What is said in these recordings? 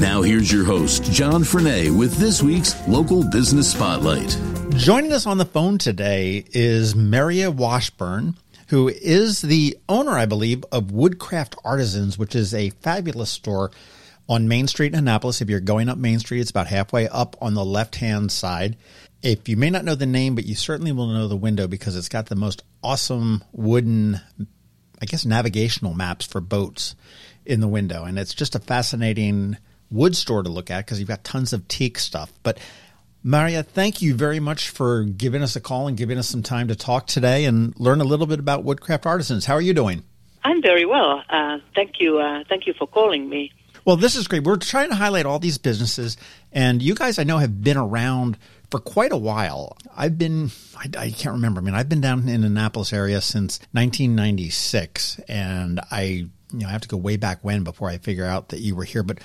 Now, here's your host, John Frenaye, with this week's Local Business Spotlight. Joining us on the phone today is Merja Washburn, who is the owner, I believe, of Woodcraft Artisans, which is a fabulous store on Main Street in Annapolis. If you're going up Main Street, it's about halfway up on the left hand side. If you may not know the name, but you certainly will know the window because it's got the most awesome wooden, I guess, navigational maps for boats in the window. And it's just a fascinating wood store to look at because you've got tons of teak stuff. But Merja, thank you very much for giving us a call and giving us some time to talk today and learn a little bit about Woodcraft Artisans. How are you doing? I'm very well. Uh, thank you. Uh, thank you for calling me. Well, this is great. We're trying to highlight all these businesses, and you guys I know have been around for quite a while. I've been, I, I, can't remember. I mean, I've been down in Annapolis area since 1996, and I, you know, I have to go way back when before I figure out that you were here. But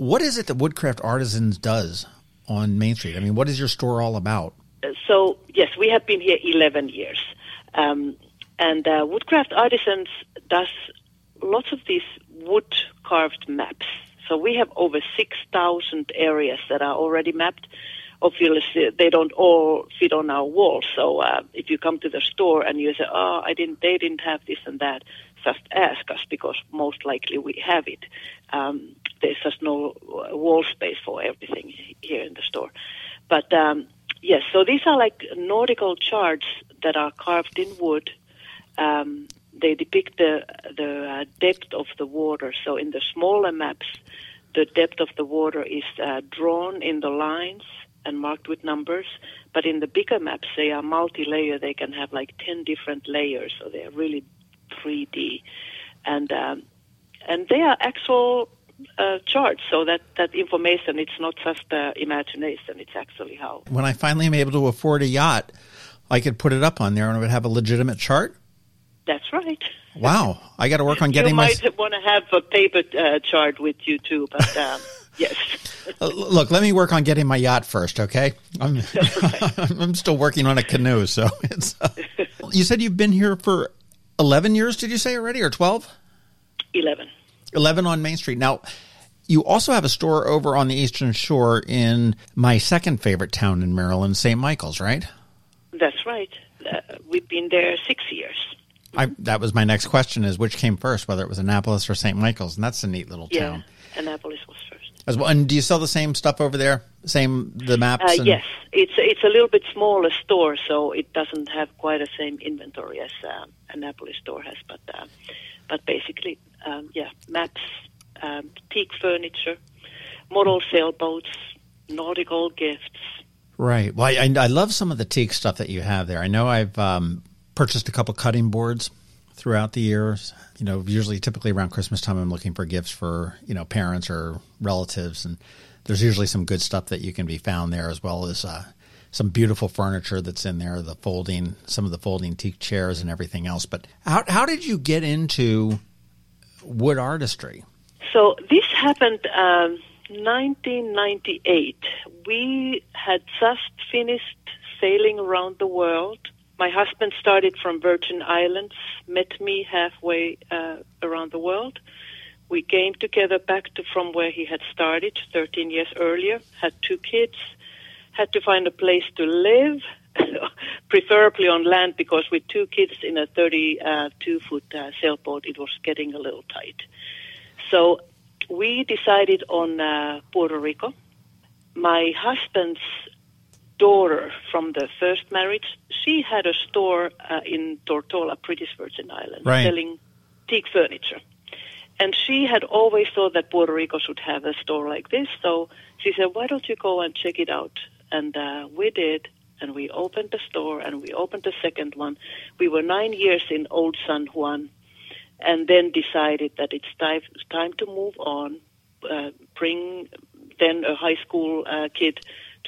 what is it that Woodcraft Artisans does on Main Street? I mean, what is your store all about? So, yes, we have been here 11 years. Um, and uh, Woodcraft Artisans does lots of these wood carved maps. So we have over 6,000 areas that are already mapped. Obviously, they don't all fit on our walls. So uh, if you come to the store and you say, "Oh, I didn't," they didn't have this and that, just ask us because most likely we have it. Um, there's just no wall space for everything here in the store. But um, yes, so these are like nautical charts that are carved in wood. Um, they depict the the uh, depth of the water. So in the smaller maps, the depth of the water is uh, drawn in the lines and marked with numbers. But in the bigger maps, they are multi-layer. They can have like ten different layers, so they're really 3D, and um, and they are actual uh, charts. So that that information, it's not just uh, imagination. It's actually how. When I finally am able to afford a yacht, I could put it up on there, and it would have a legitimate chart. That's right. Wow, I got to work on getting you my. You might want to have a paper uh, chart with you too, but. Um, yes. Uh, look, let me work on getting my yacht first, okay? I'm I'm still working on a canoe, so it's. Uh, you said you've been here for 11 years, did you say already, or 12? 11. 11 on Main Street. Now, you also have a store over on the Eastern Shore in my second favorite town in Maryland, St. Michael's, right? That's right. Uh, we've been there six years. I, that was my next question: is which came first, whether it was Annapolis or St. Michael's, and that's a neat little town. Yeah, Annapolis was first. As well, and do you sell the same stuff over there? Same the maps? Uh, and... Yes, it's it's a little bit smaller store, so it doesn't have quite the same inventory as uh, Annapolis store has. But uh, but basically, um, yeah, maps, um, teak furniture, model sailboats, nautical gifts. Right. Well, I, I love some of the teak stuff that you have there. I know I've um, purchased a couple cutting boards throughout the years. You know, usually, typically around Christmas time, I'm looking for gifts for you know parents or relatives, and there's usually some good stuff that you can be found there, as well as uh, some beautiful furniture that's in there, the folding, some of the folding teak chairs, and everything else. But how how did you get into wood artistry? So this happened. Um, 1998. We had just finished sailing around the world my husband started from Virgin Islands, met me halfway uh, around the world. We came together back to from where he had started 13 years earlier, had two kids, had to find a place to live, preferably on land because with two kids in a 32 foot uh, sailboat, it was getting a little tight. So we decided on uh, Puerto Rico. My husband's daughter from the first marriage, she had a store uh, in Tortola, British Virgin Islands, right. selling teak furniture. And she had always thought that Puerto Rico should have a store like this. So she said, why don't you go and check it out? And uh, we did. And we opened the store and we opened the second one. We were nine years in Old San Juan and then decided that it's time, time to move on, uh, bring then a high school uh, kid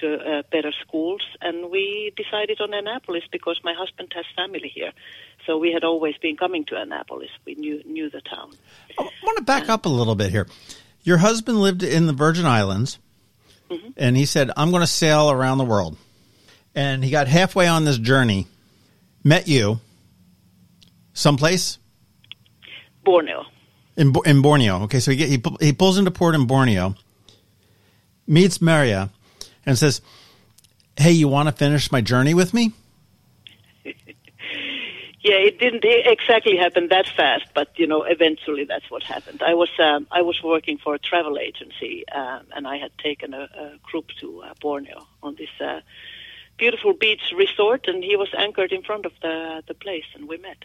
to uh, better schools. And we decided on Annapolis because my husband has family here. So we had always been coming to Annapolis. We knew knew the town. I want to back up a little bit here. Your husband lived in the Virgin Islands, mm-hmm. and he said, "I'm going to sail around the world." And he got halfway on this journey, met you, someplace. Borneo. In in Borneo. Okay, so he he, he pulls into port in Borneo, meets Merja, and says, "Hey, you want to finish my journey with me?" Yeah, it didn't exactly happen that fast, but you know, eventually that's what happened. I was um, I was working for a travel agency, um, and I had taken a, a group to uh, Borneo on this uh, beautiful beach resort, and he was anchored in front of the the place, and we met.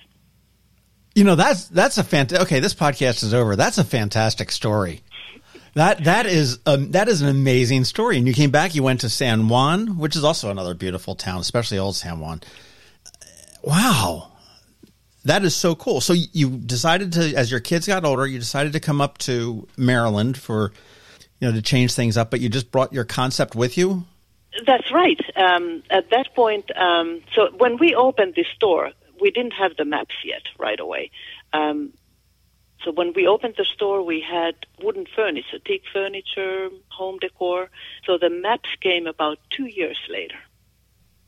You know, that's that's a fantastic. Okay, this podcast is over. That's a fantastic story. That that is um, that is an amazing story. And you came back. You went to San Juan, which is also another beautiful town, especially old San Juan. Wow, that is so cool. So you decided to, as your kids got older, you decided to come up to Maryland for, you know, to change things up. But you just brought your concept with you. That's right. Um, at that point, um, so when we opened this store, we didn't have the maps yet right away. Um, so when we opened the store, we had wooden furniture, teak furniture, home decor. So the maps came about two years later.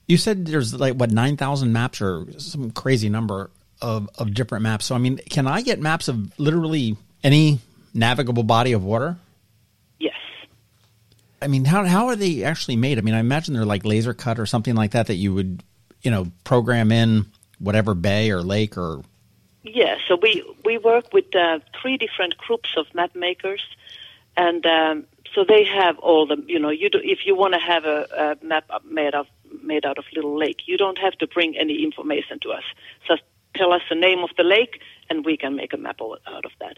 You said there's like what nine thousand maps or some crazy number of, of different maps. So, I mean, can I get maps of literally any navigable body of water? Yes. I mean, how, how are they actually made? I mean, I imagine they're like laser cut or something like that that you would, you know, program in whatever bay or lake or. Yeah, so we, we work with uh, three different groups of map makers. And um, so they have all the, you know, you do, if you want to have a, a map made of made out of little lake. You don't have to bring any information to us. Just tell us the name of the lake, and we can make a map out of that.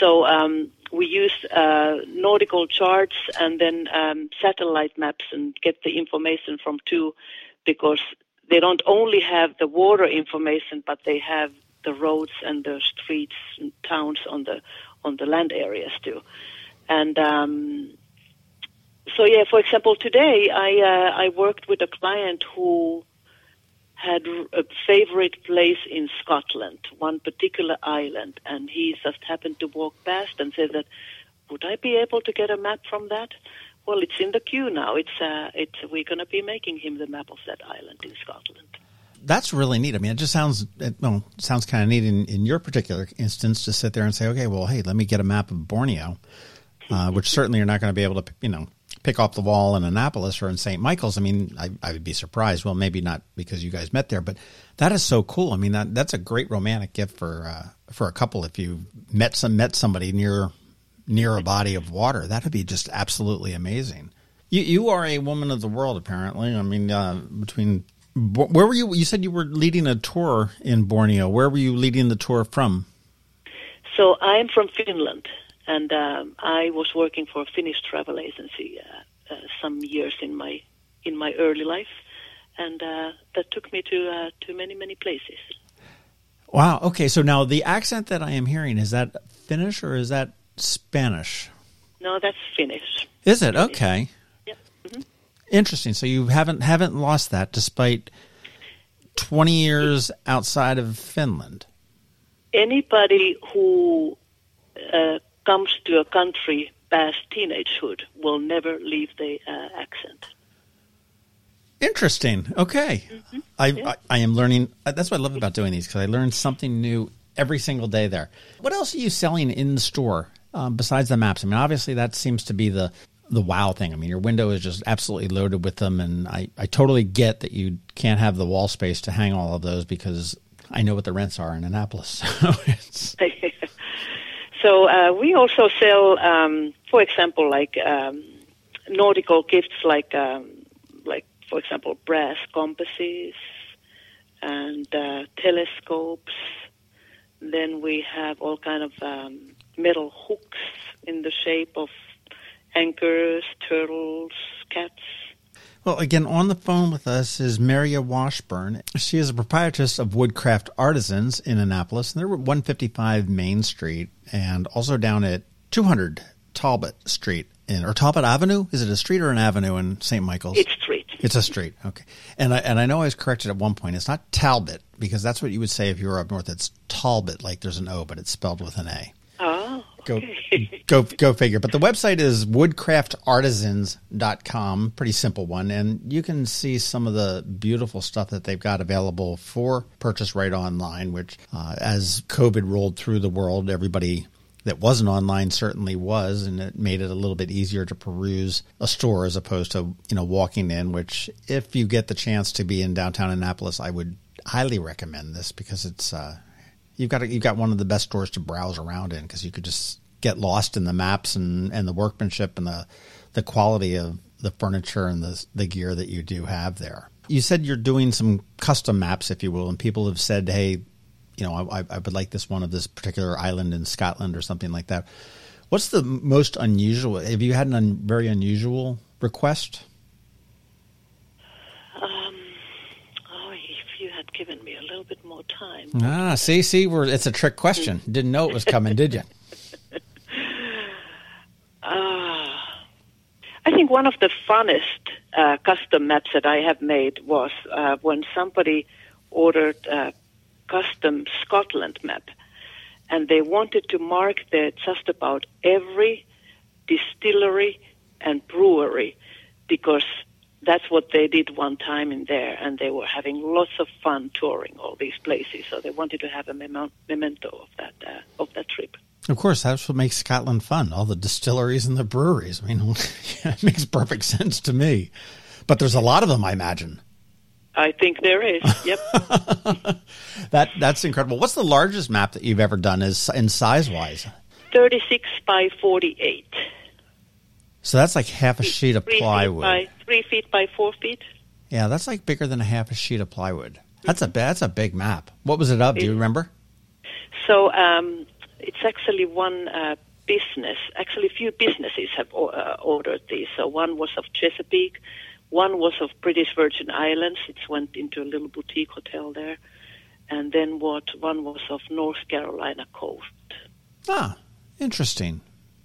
So um, we use uh, nautical charts and then um, satellite maps and get the information from two, because they don't only have the water information, but they have the roads and the streets and towns on the on the land areas too. And um, so, yeah, for example, today I uh, I worked with a client who had a favorite place in Scotland, one particular island, and he just happened to walk past and said that, would I be able to get a map from that? Well, it's in the queue now. It's uh, it's we're going to be making him the map of that island in Scotland. That's really neat. I mean, it just sounds it, well, sounds kind of neat in, in your particular instance to sit there and say, okay, well, hey, let me get a map of Borneo, uh, which certainly you're not going to be able to, you know, pick off the wall in Annapolis or in St. Michael's, I mean, I, I, would be surprised. Well, maybe not because you guys met there, but that is so cool. I mean, that that's a great romantic gift for uh, for a couple. If you met some met somebody near near a body of water, that would be just absolutely amazing. You you are a woman of the world, apparently. I mean, uh, between where were you? You said you were leading a tour in Borneo. Where were you leading the tour from? So I'm from Finland and um, I was working for a Finnish travel agency uh, uh, some years in my in my early life, and uh, that took me to uh, to many many places. Wow. Okay. So now the accent that I am hearing is that Finnish or is that Spanish? No, that's Finnish. Is it okay? Yeah. Mm-hmm. Interesting. So you haven't haven't lost that despite twenty years outside of Finland. Anybody who uh, comes to a country past teenagehood will never leave the uh, accent. Interesting. Okay, mm-hmm. I, yeah. I, I am learning. Uh, that's what I love about doing these because I learn something new every single day. There. What else are you selling in the store um, besides the maps? I mean, obviously that seems to be the the wow thing. I mean, your window is just absolutely loaded with them, and I I totally get that you can't have the wall space to hang all of those because I know what the rents are in Annapolis. So So uh, we also sell, um, for example, like um, nautical gifts, like um, like for example, brass compasses and uh, telescopes. Then we have all kind of um, metal hooks in the shape of anchors, turtles, cats. Well, again, on the phone with us is Merja Washburn. She is a proprietress of Woodcraft Artisans in Annapolis, and they're at 155 Main Street and also down at 200 Talbot Street in or Talbot Avenue. Is it a street or an avenue in St. Michael's? It's street. It's a street. Okay. And I and I know I was corrected at one point. It's not Talbot because that's what you would say if you were up north. It's Talbot, like there's an O, but it's spelled with an A. Go go go figure. But the website is woodcraftartisans.com. Pretty simple one. And you can see some of the beautiful stuff that they've got available for purchase right online, which uh, as COVID rolled through the world, everybody that wasn't online certainly was, and it made it a little bit easier to peruse a store as opposed to you know walking in. Which, if you get the chance to be in downtown Annapolis, I would highly recommend this because it's uh, you've got a, you've got one of the best stores to browse around in because you could just get lost in the maps and, and the workmanship and the the quality of the furniture and the the gear that you do have there. You said you're doing some custom maps, if you will, and people have said, "Hey, you know, I, I would like this one of this particular island in Scotland or something like that." What's the most unusual? Have you had an un, very unusual request? Um, oh, if you had given me a little bit more time. Ah, see, see, we're, it's a trick question. Didn't know it was coming, did you? I think one of the funnest uh, custom maps that I have made was uh, when somebody ordered a custom Scotland map, and they wanted to mark the just about every distillery and brewery because that's what they did one time in there, and they were having lots of fun touring all these places. So they wanted to have a memento of that uh, of that trip. Of course, that's what makes Scotland fun. All the distilleries and the breweries. I mean, it makes perfect sense to me. But there's a lot of them, I imagine. I think there is. Yep. that that's incredible. What's the largest map that you've ever done is in size wise? 36 by 48. So that's like half a sheet of Three feet plywood. by three feet by four feet. Yeah, that's like bigger than a half a sheet of plywood. That's a that's a big map. What was it of? Do you remember? So um, it's actually one uh, business. Actually, a few businesses have uh, ordered these. So one was of Chesapeake, one was of British Virgin Islands. It went into a little boutique hotel there, and then what? One was of North Carolina coast. Ah, interesting.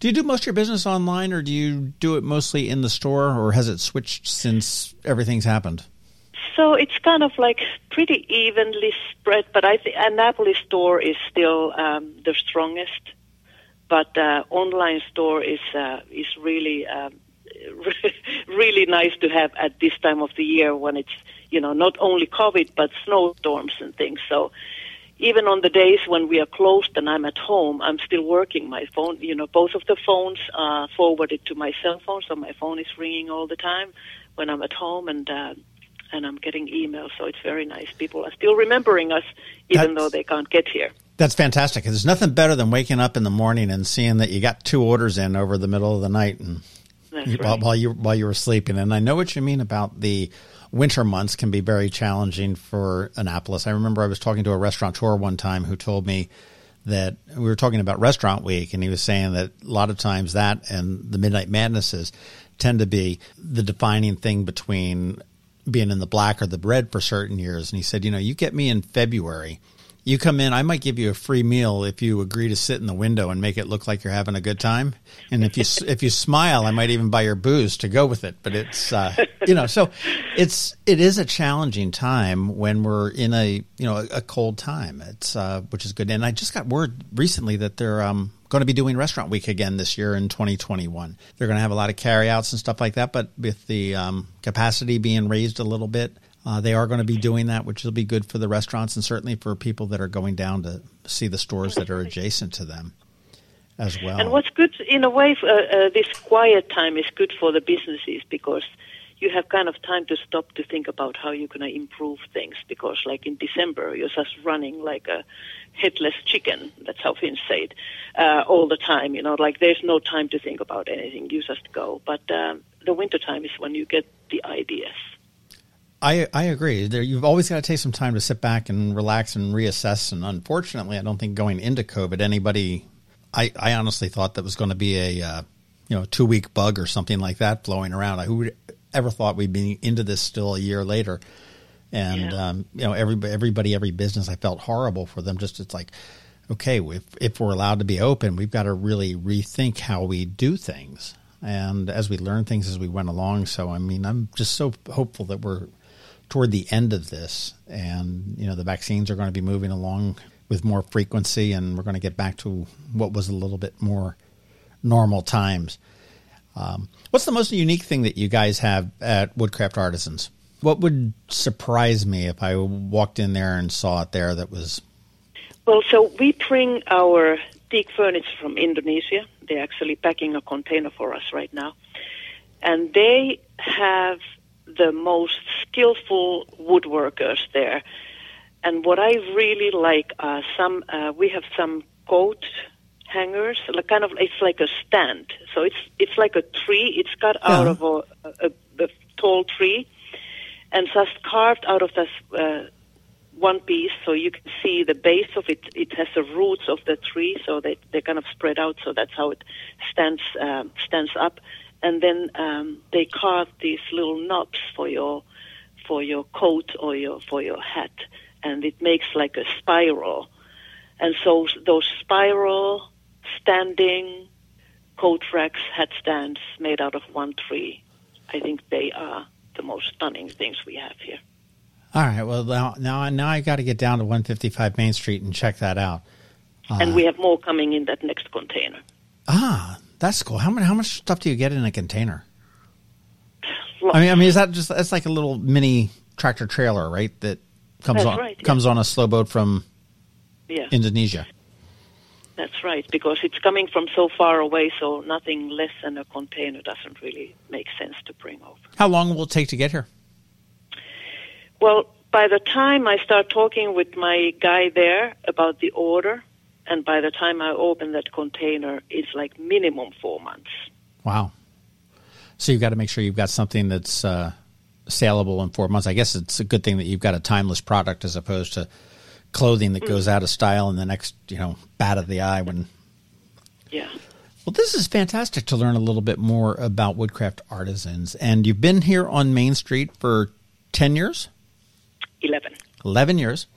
Do you do most of your business online, or do you do it mostly in the store, or has it switched since everything's happened? So it's kind of like pretty evenly spread, but I think Annapolis store is still um, the strongest. But uh, online store is uh, is really um, really nice to have at this time of the year when it's you know not only COVID but snowstorms and things. So even on the days when we are closed and I'm at home, I'm still working. My phone, you know, both of the phones are forwarded to my cell phone, so my phone is ringing all the time when I'm at home and. Uh, and I'm getting emails, so it's very nice. People are still remembering us, even That's- though they can't get here. That's fantastic. There's nothing better than waking up in the morning and seeing that you got two orders in over the middle of the night and you- right. while, while you while you were sleeping. And I know what you mean about the winter months can be very challenging for Annapolis. I remember I was talking to a restaurateur one time who told me that we were talking about restaurant week and he was saying that a lot of times that and the midnight madnesses tend to be the defining thing between being in the black or the red for certain years and he said you know you get me in february you come in i might give you a free meal if you agree to sit in the window and make it look like you're having a good time. And if you if you smile i might even buy your booze to go with it. But it's uh, you know so it's it is a challenging time when we're in a you know a, a cold time. It's uh, which is good. And i just got word recently that they're um, going to be doing restaurant week again this year in 2021 they're going to have a lot of carryouts and stuff like that but with the um, capacity being raised a little bit uh, they are going to be doing that, which will be good for the restaurants and certainly for people that are going down to see the stores that are adjacent to them as well. And what's good, in a way, uh, uh, this quiet time is good for the businesses because you have kind of time to stop to think about how you're going to improve things. Because, like in December, you're just running like a headless chicken. That's how Finns say it uh, all the time. You know, like there's no time to think about anything. You just go. But um, the winter time is when you get the ideas. I, I agree. There, you've always got to take some time to sit back and relax and reassess. And unfortunately, I don't think going into COVID, anybody, I, I honestly thought that was going to be a uh, you know two week bug or something like that flowing around. Who would ever thought we'd be into this still a year later? And Yeah. um, you know, everybody, everybody, every business, I felt horrible for them. Just it's like, okay, if if we're allowed to be open, we've got to really rethink how we do things. and as we learn things as we went along. So, I mean, I'm just so hopeful that we're toward the end of this, and you know, the vaccines are going to be moving along with more frequency, and we're going to get back to what was a little bit more normal times. Um, what's the most unique thing that you guys have at Woodcraft Artisans? What would surprise me if I walked in there and saw it there that was? Well, so we bring our teak furniture from Indonesia. They're actually packing a container for us right now. And they have the most skillful woodworkers there. And what I really like are some, uh, we have some coat hangers, like kind of, it's like a stand. So it's, it's like a tree. It's cut Yeah. out of a, a, a tall tree and just carved out of this uh, one piece, so you can see the base of it. It has the roots of the tree, so they they kind of spread out. So that's how it stands um, stands up. And then um, they carve these little knobs for your for your coat or your for your hat, and it makes like a spiral. And so those spiral standing coat racks, hat stands made out of one tree. I think they are the most stunning things we have here. All right. Well, now now, now I got to get down to 155 Main Street and check that out. and we have more coming in that next container. Ah, that's cool. How many? How much stuff do you get in a container? I mean, I mean, is that just that's like a little mini tractor trailer, right? That comes That's on right, yeah. comes on a slow boat from yeah, Indonesia. that's right. Because it's coming from so far away, so nothing less than a container doesn't really make sense to bring over. How long will it take to get here? Well, by the time I start talking with my guy there about the order, and by the time I open that container, it's like minimum four months. Wow. So you've got to make sure you've got something that's uh, saleable in four months. I guess it's a good thing that you've got a timeless product as opposed to clothing that goes out of style in the next, you know, bat of the eye when Yeah. Well, this is fantastic to learn a little bit more about Woodcraft Artisans. And you've been here on Main Street for 10 years, 11. 11 years,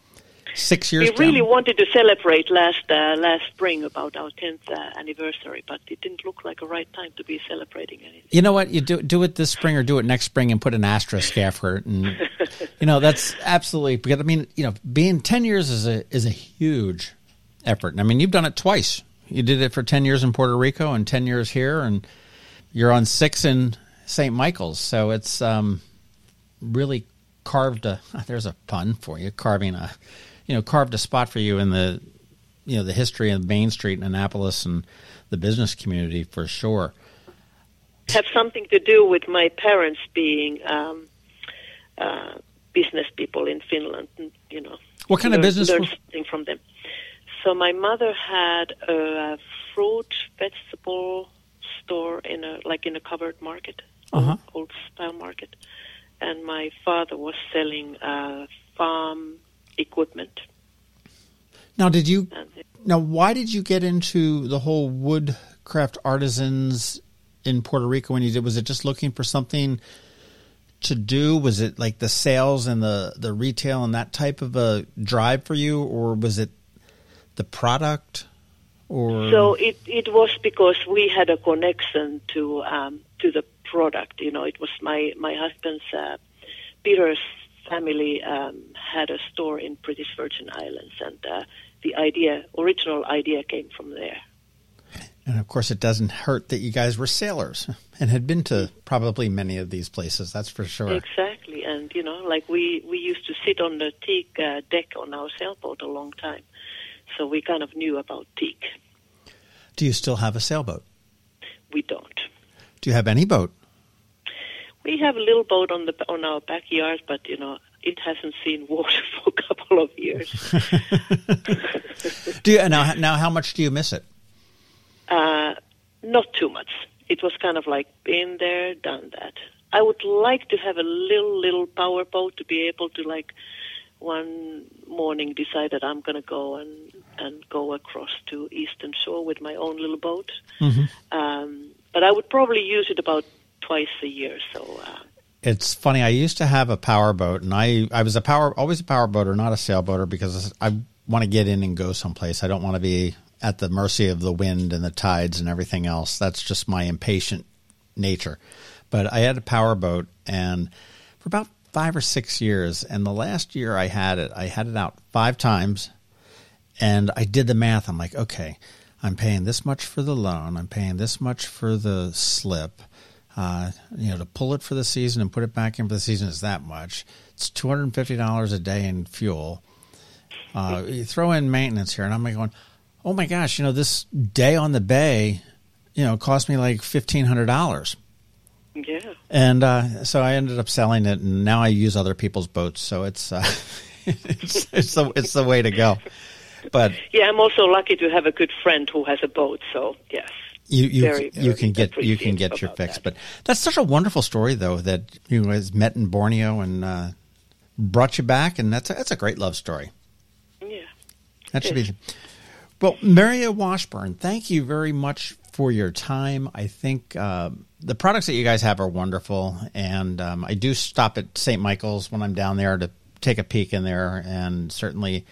six years. We really wanted to celebrate last uh, last spring about our 10th uh, anniversary, but it didn't look like a right time to be celebrating anything. You know what? You do do it this spring or do it next spring and put an asterisk after it, and you know that's absolutely because I mean you know being ten years is a is a huge effort. And I mean you've done it twice. You did it for ten years in Puerto Rico and ten years here, and you're on six in St. Michael's. So it's um, really carved a. There's a pun for you, carving a, you know, carved a spot for you in the, you know, the history of Main Street in Annapolis and the business community for sure. have something to do with my parents being um, uh, business people in Finland. and, You know, What kind of business Learn something from them. So my mother had a fruit vegetable store in a like in a covered market, Uh-huh. old style market, and my father was selling uh, farm equipment. Now, did you now? Why did you get into the whole woodcraft artisans in Puerto Rico when you did? Was it just looking for something to do? Was it like the sales and the the retail and that type of a drive for you, or was it the product? Or So it it was because we had a connection to um, to the product. You know, it was my my husband's uh, Peter's family um, had a store in British Virgin Islands, and uh, the idea, original idea, came from there. and of course, it doesn't hurt that you guys were sailors and had been to probably many of these places. That's for sure. Exactly, and you know, like we we used to sit on the teak uh, deck on our sailboat a long time, so we kind of knew about teak. Do you still have a sailboat? We don't. Do you have any boat? We have a little boat on the on our backyard, but you know it hasn't seen water for a couple of years. Do you now? Now, how much do you miss it? uh, not too much. It was kind of like been there, done that. I would like to have a little little power boat to be able to like one morning decide that I'm going to go and and go across to Eastern Shore with my own little boat. Um, but I would probably use it about twice a year. So. Uh, It's funny. I used to have a power boat, and I I was a power always a power boater, not a sailboater, because I want to get in and go someplace. I don't want to be at the mercy of the wind and the tides and everything else. That's just my impatient nature. But I had a power boat, and for about five or six years, and the last year I had it, I had it out five times, and I did the math. I'm like, okay, I'm paying this much for the loan, I'm paying this much for the slip. Uh, you know, to pull it for the season and put it back in for the season is that much. It's two hundred and fifty dollars a day in fuel. Uh, you throw in maintenance here, and I'm going, oh my gosh, you know, this day on the bay, you know, cost me like fifteen hundred dollars. Yeah. And uh, so I ended up selling it, and now I use other people's boats. So it's uh, it's it's the it's the way to go. But Yeah, I'm also lucky to have a good friend who has a boat. So yes. You you Very, you can get you can get your fix. that. But that's such a wonderful story, though, that you guys met in Borneo and uh, brought you back, and that's a, that's a great love story. Yeah. That should be. Well, Merja Washburn, thank you very much for your time. I think uh, the products that you guys have are wonderful, and um, I do stop at St. Michael's when I'm down there to take a peek in there, and certainly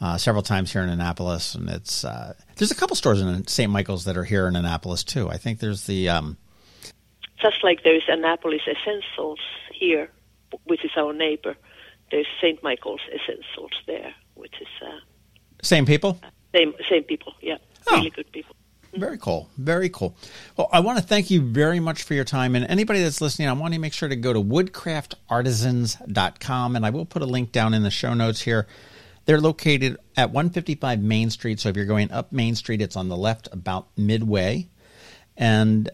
uh, several times here in Annapolis. And it's uh, there's a couple stores in St. Michael's that are here in Annapolis too. I think there's the um, Just like there is Annapolis Essentials here, which is our neighbor. There's St. Michael's Essentials there, which is uh, same people. same same people. Yeah, Oh. really good people. Very cool. Very cool. Well, I want to thank you very much for your time. And anybody that's listening, I want to make sure to go to woodcraftartisans.com. And I will put a link down in the show notes here. They're located at 155 Main Street. So if you're going up Main Street, it's on the left about midway. And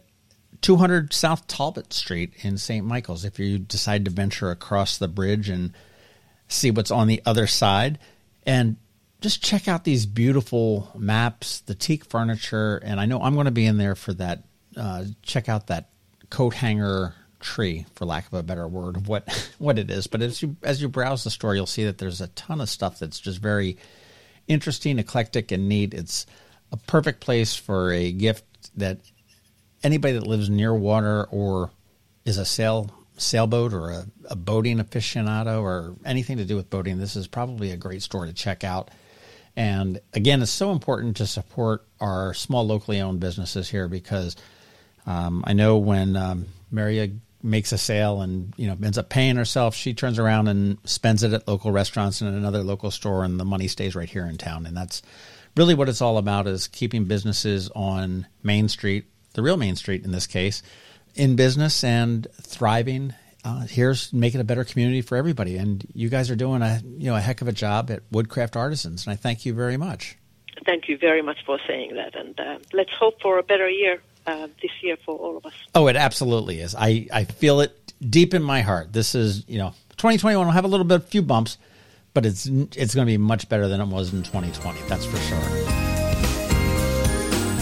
200 South Talbot Street in St. Michael's if you decide to venture across the bridge and see what's on the other side. And just check out these beautiful maps, the teak furniture, and I know I'm going to be in there for that. Uh, check out that coat hanger tree, for lack of a better word, of what what it is. But as you as you browse the store, you'll see that there's a ton of stuff that's just very interesting, eclectic, and neat. It's a perfect place for a gift that anybody that lives near water or is a sail sailboat or a, a boating aficionado or anything to do with boating, this is probably a great store to check out. And again, it's so important to support our small locally owned businesses here because um, I know when um, Merja makes a sale and you know ends up paying herself, she turns around and spends it at local restaurants and another local store, and the money stays right here in town. And that's really what it's all about: is keeping businesses on Main Street, the real Main Street in this case, in business and thriving. Uh, here's making a better community for everybody, and you guys are doing a you know a heck of a job at Woodcraft Artisans, and I thank you very much. Thank you very much for saying that, and uh, let's hope for a better year uh, this year for all of us. Oh, it absolutely is. I, I feel it deep in my heart. This is, you know, 2021 will have a little bit, a few bumps, but it's it's going to be much better than it was in 2020. That's for sure.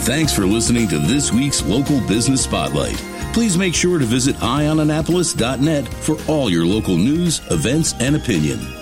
Thanks for listening to this week's Local Business Spotlight. Please make sure to visit eyeonannapolis.net for all your local news, events, and opinion.